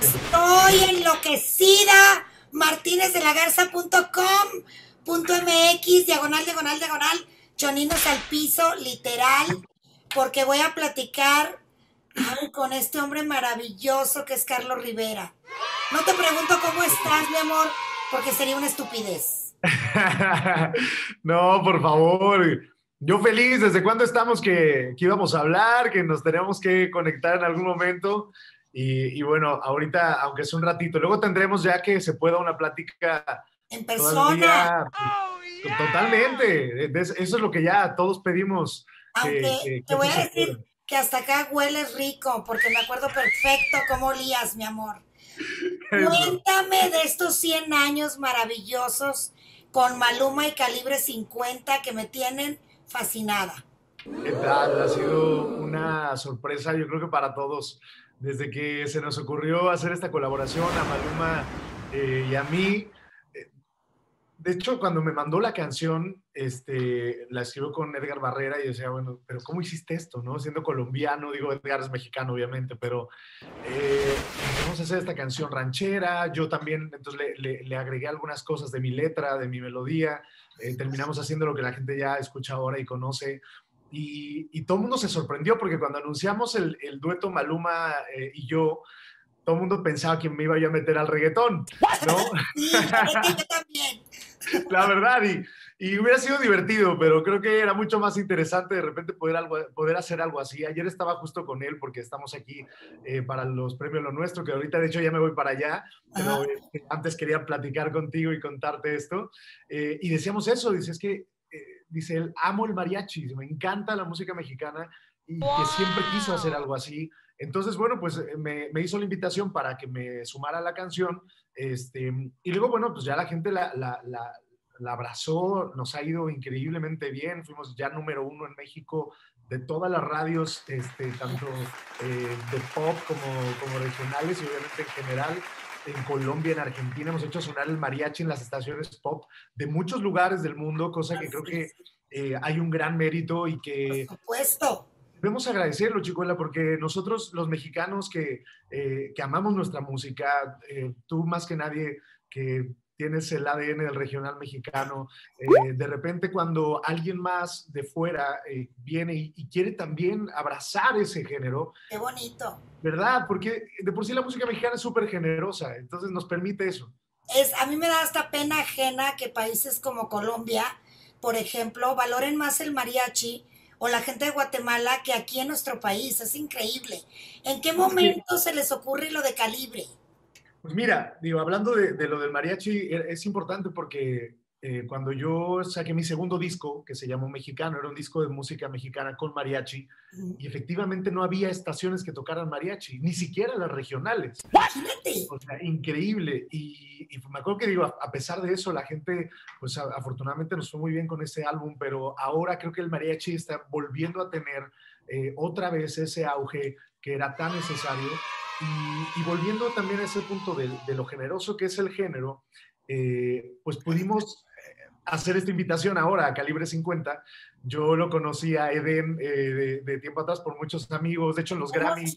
Estoy enloquecida. MartínezDelagarza.com.mx, diagonal, diagonal, diagonal. Choninos al piso, literal. Porque voy a platicar con este hombre maravilloso que es Carlos Rivera. No te pregunto cómo estás, mi amor, porque sería una estupidez. no, por favor. Yo feliz, ¿desde cuándo estamos que, íbamos a hablar, que nos tenemos que conectar en algún momento? Y, bueno, ahorita, aunque es un ratito, luego tendremos ya que se pueda una plática en persona. Pues, totalmente. Eso es lo que ya todos pedimos. Aunque te voy a decir que hasta acá hueles rico, porque me acuerdo perfecto cómo olías, mi amor. Cuéntame de estos 100 años maravillosos con Maluma y Calibre 50 que me tienen fascinada. ¿Qué tal? Ha sido una sorpresa, yo creo que para todos. Desde que se nos ocurrió hacer esta colaboración a Maluma eh, y a mí, de hecho, cuando me mandó la canción, este, la escribió con Edgar Barrera y decía, bueno, pero ¿cómo hiciste esto? ¿no? Siendo colombiano, digo, Edgar es mexicano, obviamente, pero eh, vamos a hacer esta canción ranchera. Yo también, entonces le, agregué algunas cosas de mi letra, de mi melodía. Eh, terminamos haciendo lo que la gente ya escucha ahora y conoce. Y, todo el mundo se sorprendió porque cuando anunciamos el, dueto Maluma eh, y yo, todo el mundo pensaba que me iba yo a meter al reggaetón, ¿no? sí, yo también. La verdad, y, y, hubiera sido divertido, pero creo que era mucho más interesante de repente poder, algo, poder hacer algo así. Ayer estaba justo con él porque estamos aquí eh, para los premios Lo Nuestro, que ahorita de hecho ya me voy para allá, pero eh, antes quería platicar contigo y contarte esto. Eh, y decíamos eso, dice, es que, dice él, amo el mariachi, me encanta la música mexicana y que siempre quiso hacer algo así. Entonces, bueno, pues me, me, hizo la invitación para que me sumara a la canción este, y luego, bueno, pues ya la gente la, la, la, abrazó, nos ha ido increíblemente bien, fuimos ya número uno en México de todas las radios, este, tanto eh, de pop como, como regionales y obviamente en general en Colombia, en Argentina, hemos hecho sonar el mariachi en las estaciones pop de muchos lugares del mundo, cosa que creo que eh, hay un gran mérito y que... Por supuesto. debemos agradecerlo, Chicuela, porque nosotros los mexicanos que, eh, que amamos nuestra música, eh, tú más que nadie que tienes el ADN del regional mexicano, eh, de repente cuando alguien más de fuera viene y, quiere también abrazar ese género. Qué bonito. ¿Verdad? Porque de por sí la música mexicana es súper generosa, entonces nos permite eso. Es, a mí me da hasta pena ajena que países como Colombia, por ejemplo, valoren más el mariachi o la gente de Guatemala que aquí en nuestro país. Es increíble. ¿En qué momento se les ocurre lo de calibre? Pues mira, digo, hablando de, de lo del mariachi, e, es importante porque eh, cuando yo saqué mi segundo disco, que se llamó Mexicano, era un disco de música mexicana con mariachi, y efectivamente no había estaciones que tocaran mariachi, ni siquiera las regionales. O sea, increíble. Y, me acuerdo que digo, a, pesar de eso, la gente, pues afortunadamente nos fue muy bien con ese álbum, pero ahora creo que el mariachi está volviendo a tener eh, otra vez ese auge que era tan necesario. Y, volviendo también a ese punto de, de, lo generoso que es el género, eh, pues pudimos hacer esta invitación ahora a Calibre 50. Yo lo conocí a Eden eh, de, tiempo atrás por muchos amigos, de hecho en los Grammy.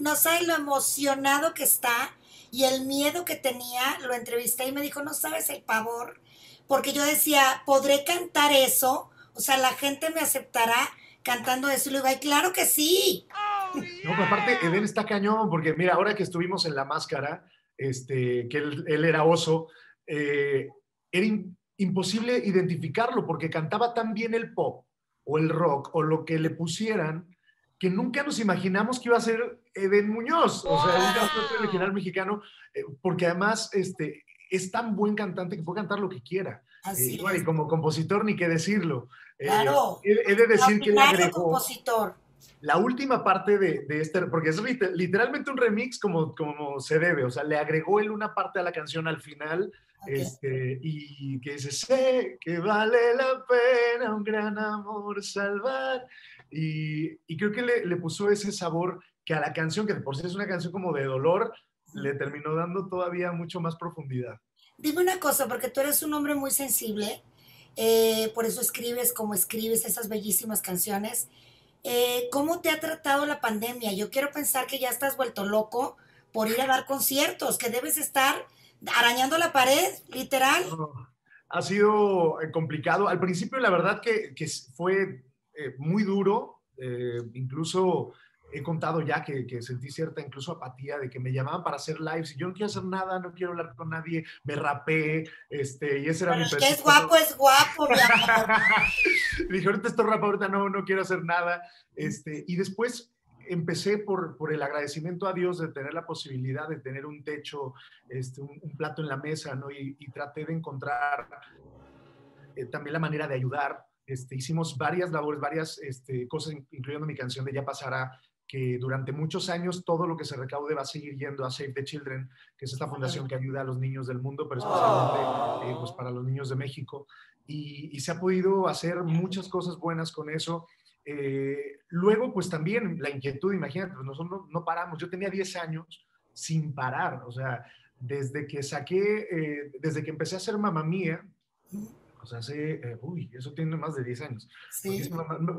No sabes lo emocionado que está y el miedo que tenía, lo entrevisté y me dijo, no sabes el pavor, porque yo decía, ¿podré cantar eso? O sea, la gente me aceptará cantando eso. Y le digo, ay, claro que sí. No, pero aparte, Eden está cañón, porque mira, ahora que estuvimos en la máscara, este, que él, él era oso, eh, era imposible identificarlo porque cantaba tan bien el pop o el rock o lo que le pusieran que nunca nos imaginamos que iba a ser Eden Muñoz, o sea, un cantante regional mexicano, eh, porque además este, es tan buen cantante que puede cantar lo que quiera. Así eh, y como compositor, ni qué decirlo. Claro. he, de decir que le agregó. Compositor. La última parte de, de, este, porque es literalmente un remix como, como se debe, o sea, le agregó él una parte a la canción al final este, y que dice, sé que vale la pena un gran amor salvar. Y, y creo que le, le, puso ese sabor que a la canción, que por sí es una canción como de dolor, le terminó dando todavía mucho más profundidad. Dime una cosa, porque tú eres un hombre muy sensible, eh, por eso escribes como escribes esas bellísimas canciones. Eh, ¿Cómo te ha tratado la pandemia? Yo quiero pensar que ya estás vuelto loco por ir a dar conciertos, que debes estar arañando la pared, literal. ha sido eh, complicado. Al principio, la verdad que, fue eh, muy duro, eh, incluso he contado ya que, que, sentí cierta incluso apatía de que me llamaban para hacer lives y yo no quiero hacer nada, no quiero hablar con nadie, me rapé, este, y ese era mi que es guapo, es guapo. Dije, ahorita estoy rapado, ahorita no, no quiero hacer nada, este, y después empecé por, por, el agradecimiento a Dios de tener la posibilidad de tener un techo, este, un, plato en la mesa, ¿no? Y, y traté de encontrar eh, también la manera de ayudar. Este, hicimos varias labores, varias este, cosas, incluyendo mi canción de Ya Pasará, que durante muchos años todo lo que se recaude va a seguir yendo a Save the Children, que es esta fundación que ayuda a los niños del mundo, pero especialmente eh, pues para los niños de México. Y, y, se ha podido hacer muchas cosas buenas con eso. Eh, luego, pues también la inquietud, imagínate, pues nosotros no, paramos. Yo tenía 10 años sin parar, o sea, desde que saqué, eh, desde que empecé a hacer mamá mía, o sea, hace, eh, uy, eso tiene más de 10 años. Sí.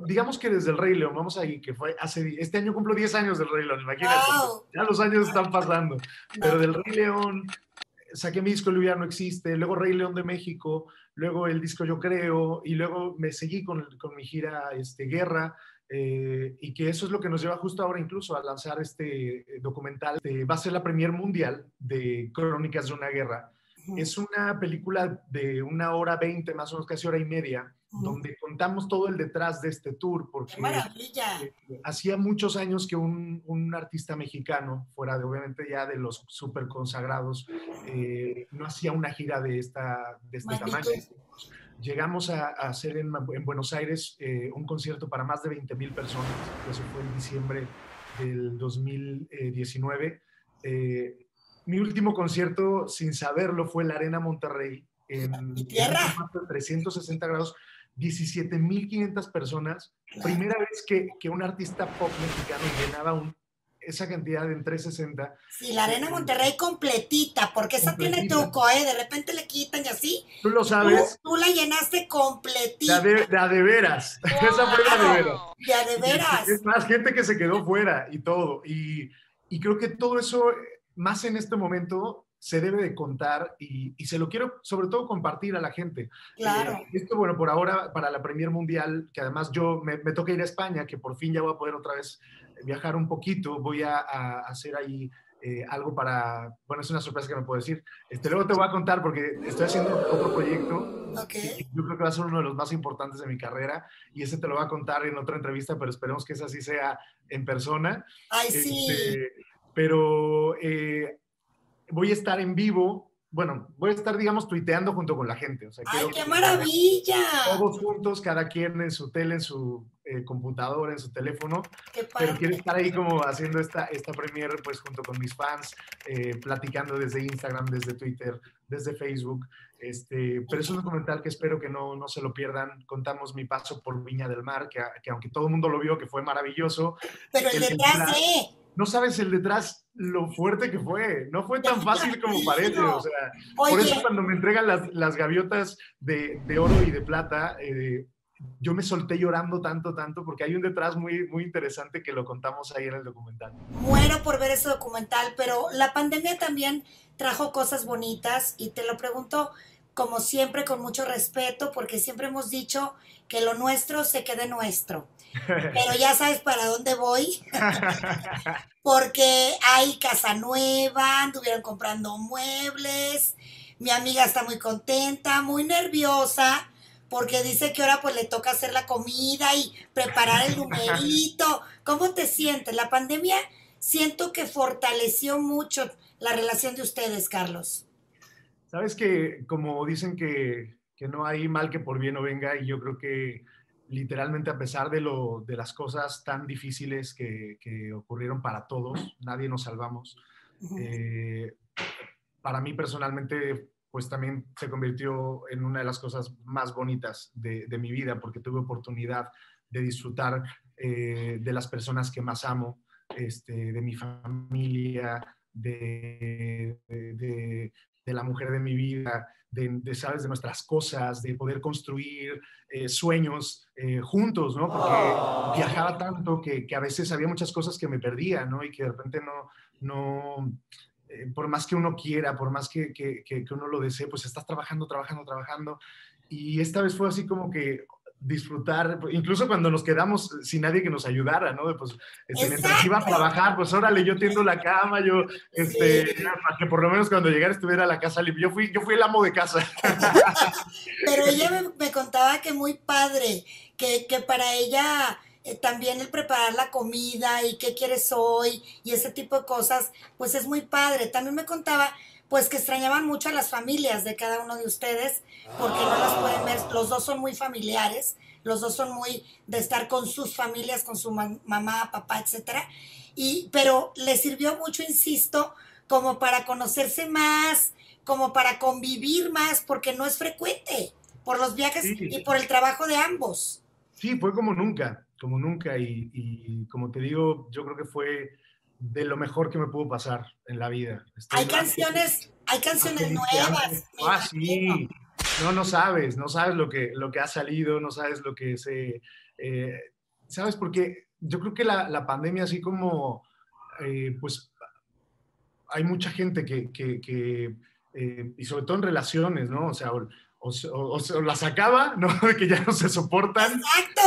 digamos que desde el Rey León, vamos ahí, que fue hace, este año cumplo 10 años del Rey León, imagínate, ya los años están pasando, pero del Rey León, saqué mi disco El no existe, luego Rey León de México, luego el disco Yo Creo, y luego me seguí con, con mi gira este, Guerra, eh, y que eso es lo que nos lleva justo ahora incluso a lanzar este eh, documental. va a ser la premier mundial de Crónicas de una Guerra. Es una película de una hora veinte, más o menos casi hora y media, donde contamos todo el detrás de este tour, porque eh, hacía muchos años que un, un, artista mexicano, fuera de obviamente ya de los súper consagrados, eh, no hacía una gira de, esta, de este tamaño. Llegamos a, hacer en, en, Buenos Aires eh, un concierto para más de 20 mil personas, eso fue en diciembre del 2019. Mi último concierto, sin saberlo, fue en la Arena Monterrey, en, tierra? 360 grados 17.500 personas. Primera vez que, que, un artista pop mexicano llenaba un, esa cantidad en 360. Sí, la Arena Monterrey completita, porque esa tiene truco, ¿eh? De repente le quitan y así. Tú lo sabes. Tú, la llenaste completita. La de, de, veras. esa fue la de veras. La de veras. Es más, gente que se quedó fuera y todo. Y, y creo que todo eso, más en este momento, se debe de contar y, se lo quiero sobre todo compartir a la gente. Claro. Eh, esto, bueno, por ahora, para la Premier Mundial, que además yo me, toca ir a España, que por fin ya voy a poder otra vez viajar un poquito, voy a, hacer ahí eh, algo para, bueno, es una sorpresa que me puedo decir. Este, luego te voy a contar porque estoy haciendo otro proyecto. Okay. yo creo que va a ser uno de los más importantes de mi carrera y ese te lo voy a contar en otra entrevista, pero esperemos que esa sí sea en persona. Ay, sí. Pero eh, voy a estar en vivo, bueno, voy a estar, digamos, tuiteando junto con la gente. O sea, ¡Ay, qué maravilla! Todos juntos, cada quien en su tele, en su eh, computadora, en su teléfono. Qué pero quiero estar ahí como haciendo esta, esta premiere, pues, junto con mis fans, eh, platicando desde Instagram, desde Twitter, desde Facebook. Este, pero es un documental que espero que no, no se lo pierdan. Contamos mi paso por Viña del Mar, que, que aunque todo el mundo lo vio, que fue maravilloso. Pero el, detrás, ¿eh? No sabes el detrás lo fuerte que fue. No fue tan fácil como parece. O sea, por eso cuando me entregan las, las gaviotas de, de, oro y de plata, eh, yo me solté llorando tanto, tanto, porque hay un detrás muy, muy interesante que lo contamos ahí en el documental. Muero por ver ese documental, pero la pandemia también trajo cosas bonitas y te lo pregunto como siempre con mucho respeto, porque siempre hemos dicho que lo nuestro se quede nuestro. Pero ya sabes para dónde voy. porque hay casa nueva, anduvieron comprando muebles. Mi amiga está muy contenta, muy nerviosa, porque dice que ahora pues le toca hacer la comida y preparar el numerito. ¿Cómo te sientes? La pandemia siento que fortaleció mucho la relación de ustedes, Carlos. Sabes que como dicen que, que no hay mal que por bien no venga y yo creo que literalmente a pesar de, lo, de las cosas tan difíciles que, ocurrieron para todos, nadie nos salvamos. Eh, para mí personalmente, pues también se convirtió en una de las cosas más bonitas de, mi vida, porque tuve oportunidad de disfrutar eh, de las personas que más amo, este, de mi familia, de, de, la mujer de mi vida, de, ¿sabes? de nuestras cosas, de poder construir eh, sueños eh, juntos, ¿no? Porque viajaba tanto que, que, a veces había muchas cosas que me perdía, ¿no? Y que de repente no, no, eh, por más que uno quiera, por más que, que, que, uno lo desee, pues estás trabajando, trabajando, trabajando. Y esta vez fue así como que disfrutar, incluso cuando nos quedamos sin nadie que nos ayudara, ¿no? Pues este, mientras iba a trabajar, pues órale, yo tiendo la cama, yo, este, para que por lo menos cuando llegara estuviera la casa limpia. Yo fui, yo fui el amo de casa. Pero ella me, me contaba que muy padre, que, que para ella eh, también el preparar la comida y qué quieres hoy y ese tipo de cosas, pues es muy padre. También me contaba pues que extrañaban mucho a las familias de cada uno de ustedes, porque no las pueden ver, los dos son muy familiares, los dos son muy de estar con sus familias, con su mamá, papá, etcétera. Y, pero les sirvió mucho, insisto, como para conocerse más, como para convivir más, porque no es frecuente por los viajes y por el trabajo de ambos. Sí, fue como nunca, como nunca. Y, como te digo, yo creo que fue de lo mejor que me pudo pasar en la vida. hay canciones, hay canciones nuevas. Ah, sí. No, no sabes, no sabes lo que, lo que ha salido, no sabes lo que se... Eh, ¿Sabes? Porque yo creo que la, pandemia, así como, eh, pues, hay mucha gente que, que, eh, y sobre todo en relaciones, ¿no? O sea, o, las acaba, ¿no? que ya no se soportan. Exacto.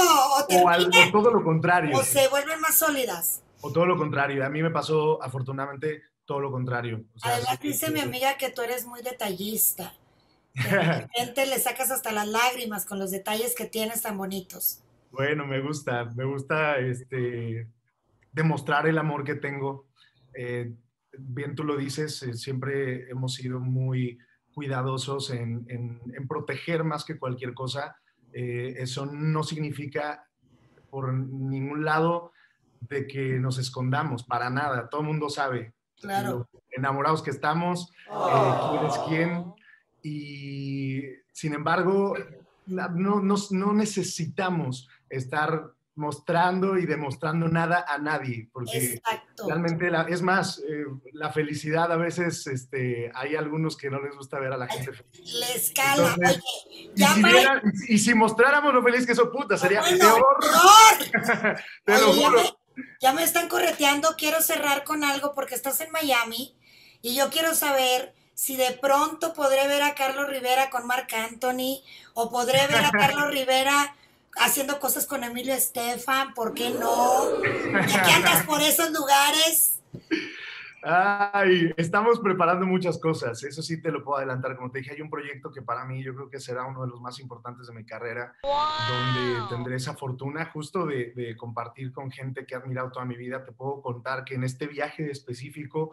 O, algo, todo lo contrario. O se vuelven más sólidas. O todo lo contrario. A mí me pasó, afortunadamente, todo lo contrario. Además, dice mi amiga que tú eres muy detallista. De repente le sacas hasta las lágrimas con los detalles que tienes tan bonitos. Bueno, me gusta, me gusta este, demostrar el amor que tengo. Eh, bien tú lo dices, eh, siempre hemos sido muy cuidadosos en, proteger más que cualquier cosa. Eh, eso no significa por ningún lado de que nos escondamos, para nada. Todo el mundo sabe claro. enamorados que estamos, eh, quién es quién. Y sin embargo, no, no, no necesitamos estar mostrando y demostrando nada a nadie, porque realmente la, es más, eh, la felicidad a veces este, hay algunos que no les gusta ver a la gente feliz. Les cala, oye, y, si mostráramos lo feliz que eso puta, sería peor. Te lo juro. Ya me, están correteando, quiero cerrar con algo porque estás en Miami y yo quiero saber si de pronto podré ver a Carlos Rivera con Marc Anthony o podré ver a Carlos Rivera haciendo cosas con Emilio Estefan, ¿por qué no? ¿Ya que andas por esos lugares? Ay, estamos preparando muchas cosas, eso sí te lo puedo adelantar. Como te dije, hay un proyecto que para mí yo creo que será uno de los más importantes de mi carrera, donde tendré esa fortuna justo de, compartir con gente que ha admirado toda mi vida. Te puedo contar que en este viaje específico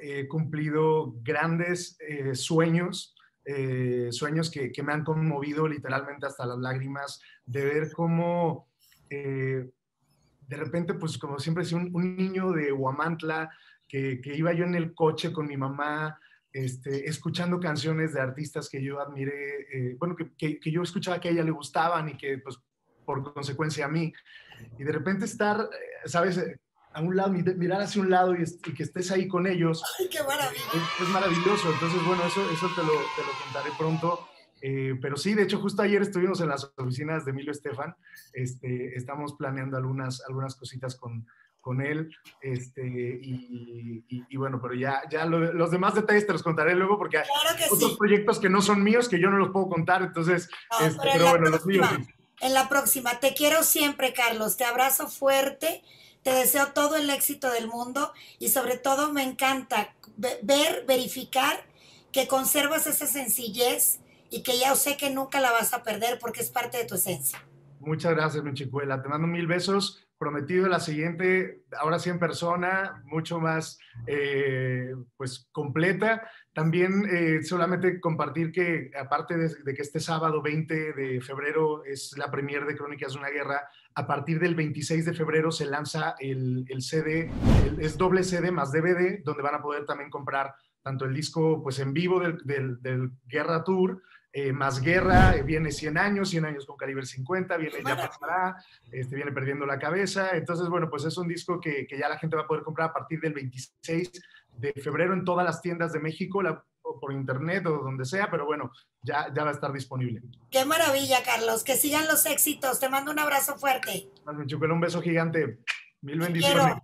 he cumplido grandes eh, sueños eh, sueños que, me han conmovido literalmente hasta las lágrimas, de ver cómo eh, de repente, pues como siempre decía, un, niño de Huamantla, que, iba yo en el coche con mi mamá, este, escuchando canciones de artistas que yo admiré, eh, bueno, que, que, yo escuchaba que a ella le gustaban y que pues por consecuencia a mí. Y de repente estar, ¿sabes? a un lado, mirar hacia un lado y, que estés ahí con ellos. ¡Ay, qué maravilla! Es, maravilloso. Entonces, bueno, eso, eso te, lo, te lo contaré pronto. Eh, pero sí, de hecho, justo ayer estuvimos en las oficinas de Emilio Estefan. Este, estamos planeando algunas, algunas cositas con, con él. Este, y, y, bueno, pero ya, ya los demás detalles te los contaré luego porque hay otros proyectos que no son míos que yo no los puedo contar. Entonces, este, pero, bueno, los míos. En la próxima, te quiero siempre, Carlos. Te abrazo fuerte te deseo todo el éxito del mundo y sobre todo me encanta ver, verificar que conservas esa sencillez y que ya sé que nunca la vas a perder porque es parte de tu esencia. Muchas gracias, mi chicuela. Te mando mil besos. Prometido la siguiente, ahora sí en persona, mucho más eh, pues completa. También eh, solamente compartir que aparte de, que este sábado 20 de febrero es la premier de Crónicas de una Guerra, a partir del 26 de febrero se lanza el, el CD, es doble CD más DVD, donde van a poder también comprar tanto el disco pues en vivo del, del, del Guerra Tour, eh, más guerra, eh, viene 100 años, 100 años con calibre 50, viene ya pasará, este, viene perdiendo la cabeza. Entonces, bueno, pues es un disco que, que, ya la gente va a poder comprar a partir del 26 de febrero en todas las tiendas de México, la, o por internet o donde sea, pero bueno, ya, ya va a estar disponible. Qué maravilla, Carlos. Que sigan los éxitos. Te mando un abrazo fuerte. Un beso gigante. Mil bendiciones.